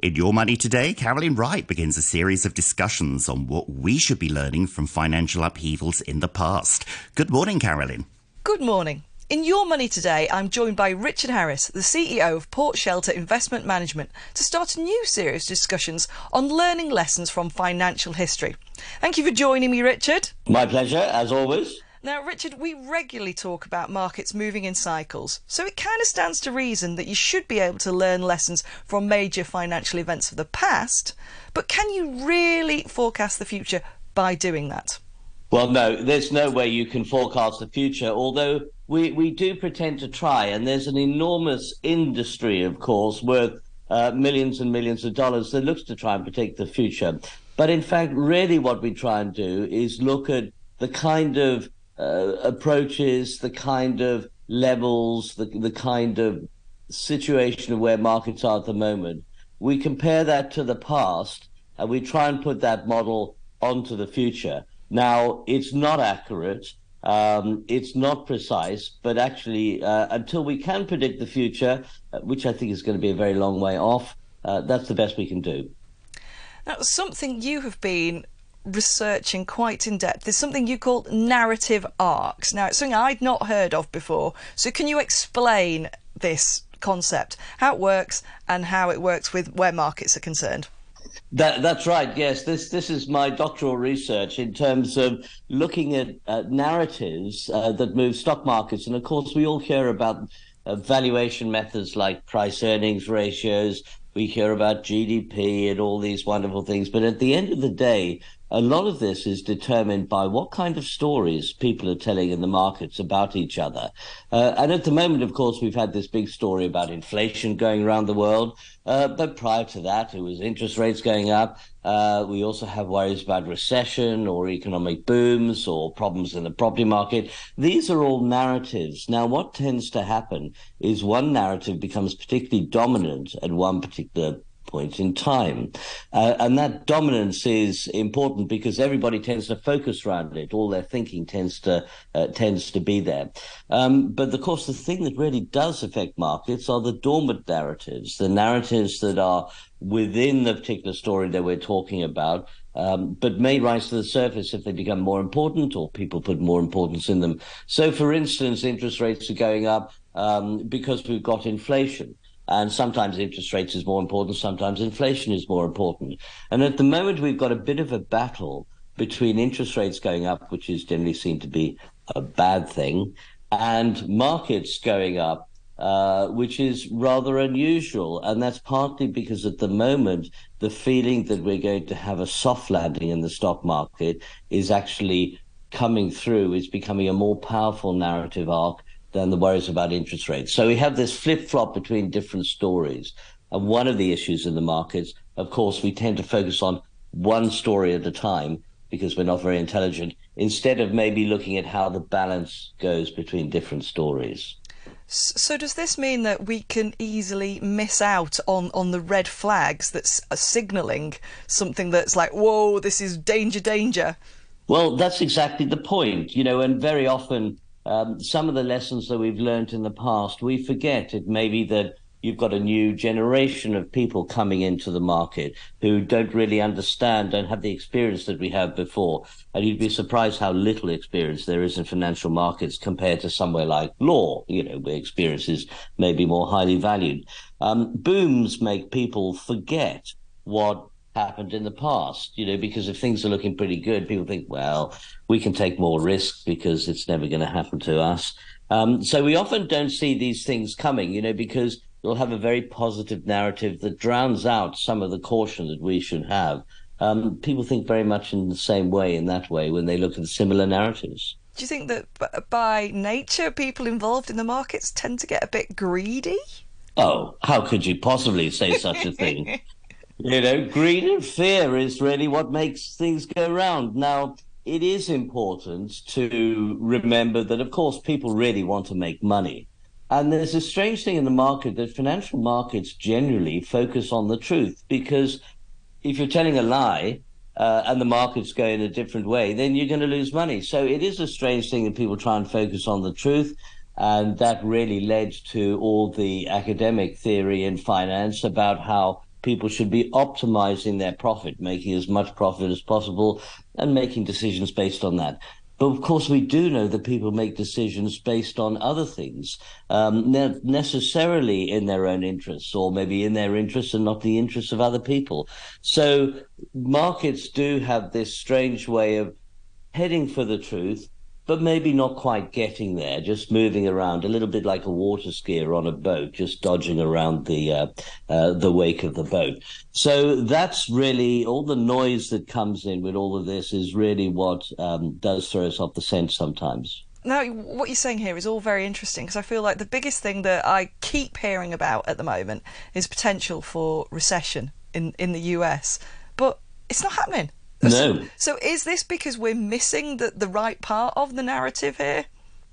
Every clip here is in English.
In Your Money Today, Carolyn Wright begins a series of discussions on what we should be learning from financial upheavals in the past. Good morning, Carolyn. Good morning. In Your Money Today, I'm joined by Richard Harris, the CEO of Port Shelter Investment Management, to start a new series of discussions on learning lessons from financial history. Thank you for joining me, Richard. My pleasure, as always. Now, Richard, we regularly talk about markets moving in cycles, so it kind of stands to reason that you should be able to learn lessons from major financial events of the past, but can you really forecast the future by doing that? Well, no, there's no way you can forecast the future, although we, we do pretend to try, and there's an enormous industry, of course, worth uh, millions and millions of dollars that looks to try and predict the future. But in fact, really what we try and do is look at the kind of uh, approaches, the kind of levels, the, the kind of situation of where markets are at the moment. We compare that to the past and we try and put that model onto the future. Now, it's not accurate. Um, it's not precise, but actually, uh, until we can predict the future, uh, which I think is going to be a very long way off, uh, that's the best we can do. Now, something you have been researching quite in depth. There's something you call narrative arcs. Now, it's something I'd not heard of before. So, can you explain this concept, how it works, and how it works with where markets are concerned? That, that's right. Yes, this this is my doctoral research in terms of looking at uh, narratives uh, that move stock markets, and of course, we all hear about uh, valuation methods like price earnings ratios. We hear about GDP and all these wonderful things, but at the end of the day, a lot of this is determined by what kind of stories people are telling in the markets about each other. Uh, and at the moment, of course, we've had this big story about inflation going around the world. Uh, but prior to that, it was interest rates going up. Uh, we also have worries about recession or economic booms or problems in the property market. These are all narratives. Now, what tends to happen is one narrative becomes particularly dominant at one particular point in time. Uh, and that dominance is important because everybody tends to focus around it. All their thinking tends to uh, tends to be there. Um, but of course, the thing that really does affect markets are the dormant narratives, the narratives that are within the particular story that we're talking about. Um, but may rise to the surface if they become more important or people put more importance in them. So, for instance, interest rates are going up um, because we've got inflation. And sometimes interest rates is more important, sometimes inflation is more important. And at the moment, we've got a bit of a battle between interest rates going up, which is generally seen to be a bad thing, and markets going up, uh, which is rather unusual. And that's partly because at the moment, the feeling that we're going to have a soft landing in the stock market is actually coming through, is becoming a more powerful narrative arc than the worries about interest rates. So we have this flip flop between different stories. And one of the issues in the markets, of course, we tend to focus on one story at a time because we're not very intelligent, instead of maybe looking at how the balance goes between different stories. So does this mean that we can easily miss out on, on the red flags that's uh, signalling something that's like, whoa, this is danger, danger? Well, that's exactly the point, you know, and very often um, some of the lessons that we've learned in the past, we forget. It may be that you've got a new generation of people coming into the market who don't really understand, don't have the experience that we had before. And you'd be surprised how little experience there is in financial markets compared to somewhere like law, you know, where experience is maybe more highly valued. Um, booms make people forget what happened in the past, you know, because if things are looking pretty good, people think, well, we can take more risk because it's never going to happen to us. Um, so we often don't see these things coming, you know, because you'll have a very positive narrative that drowns out some of the caution that we should have. Um, people think very much in the same way in that way when they look at similar narratives. Do you think that by nature, people involved in the markets tend to get a bit greedy? Oh, how could you possibly say such a thing? You know, greed and fear is really what makes things go round. Now, it is important to remember that, of course, people really want to make money. And there's a strange thing in the market that financial markets generally focus on the truth because if you're telling a lie uh, and the markets go in a different way, then you're going to lose money. So it is a strange thing that people try and focus on the truth. And that really led to all the academic theory in finance about how people should be optimizing their profit, making as much profit as possible, and making decisions based on that. But of course, we do know that people make decisions based on other things, um, necessarily in their own interests, or maybe in their interests and not the interests of other people. So markets do have this strange way of heading for the truth, but maybe not quite getting there, just moving around a little bit like a water skier on a boat, just dodging around the uh, uh, the wake of the boat. So that's really all the noise that comes in with all of this is really what um, does throw us off the scent sometimes. Now, what you're saying here is all very interesting because I feel like the biggest thing that I keep hearing about at the moment is potential for recession in, in the US, but it's not happening. No. So, so is this because we're missing the, the right part of the narrative here?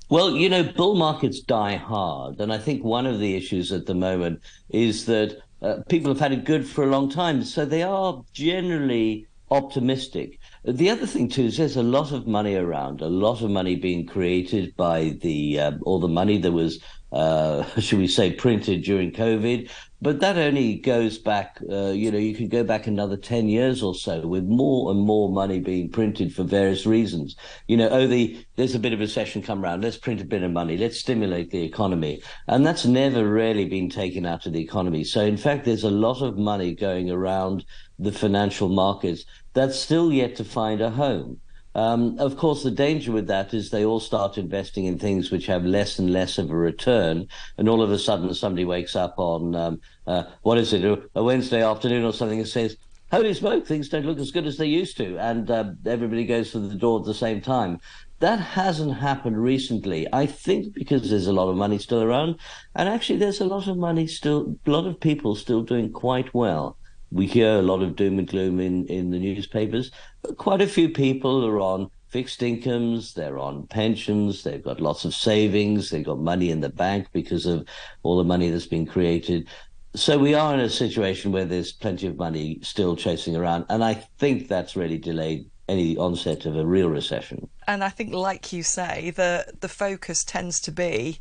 Well, you know, bull markets die hard. And I think one of the issues at the moment is that uh, people have had it good for a long time. So they are generally optimistic. The other thing too is there's a lot of money around, a lot of money being created by the uh, all the money that was, uh, should we say, printed during COVID. But that only goes back, uh, you know, you could go back another 10 years or so with more and more money being printed for various reasons. You know, oh, the, there's a bit of a recession come around. Let's print a bit of money. Let's stimulate the economy. And that's never really been taken out of the economy. So in fact, there's a lot of money going around the financial markets that's still yet to find a home. Um, of course, the danger with that is they all start investing in things which have less and less of a return, and all of a sudden somebody wakes up on um, uh, what is it, a Wednesday afternoon or something, and says, "Holy smoke, things don't look as good as they used to," and uh, everybody goes for the door at the same time. That hasn't happened recently. I think because there's a lot of money still around, and actually there's a lot of money still, a lot of people still doing quite well we hear a lot of doom and gloom in, in the newspapers, quite a few people are on fixed incomes, they're on pensions, they've got lots of savings, they've got money in the bank because of all the money that's been created. So we are in a situation where there's plenty of money still chasing around, and I think that's really delayed any onset of a real recession. And I think, like you say, the the focus tends to be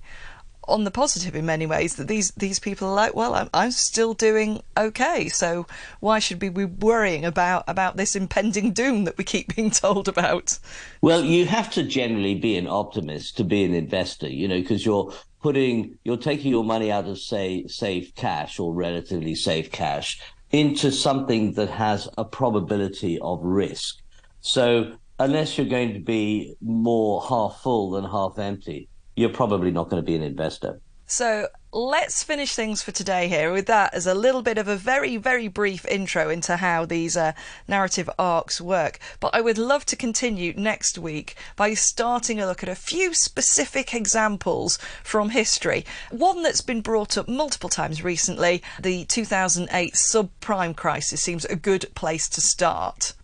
on the positive in many ways that these these people are like, well, I'm, I'm still doing okay, so why should we be worrying about about this impending doom that we keep being told about? Well, you have to generally be an optimist to be an investor, you know, because you're putting you're taking your money out of say safe cash or relatively safe cash into something that has a probability of risk. So unless you're going to be more half full than half empty, you're probably not going to be an investor. So let's finish things for today here with that as a little bit of a very, very brief intro into how these uh, narrative arcs work. But I would love to continue next week by starting a look at a few specific examples from history. One that's been brought up multiple times recently the 2008 subprime crisis seems a good place to start.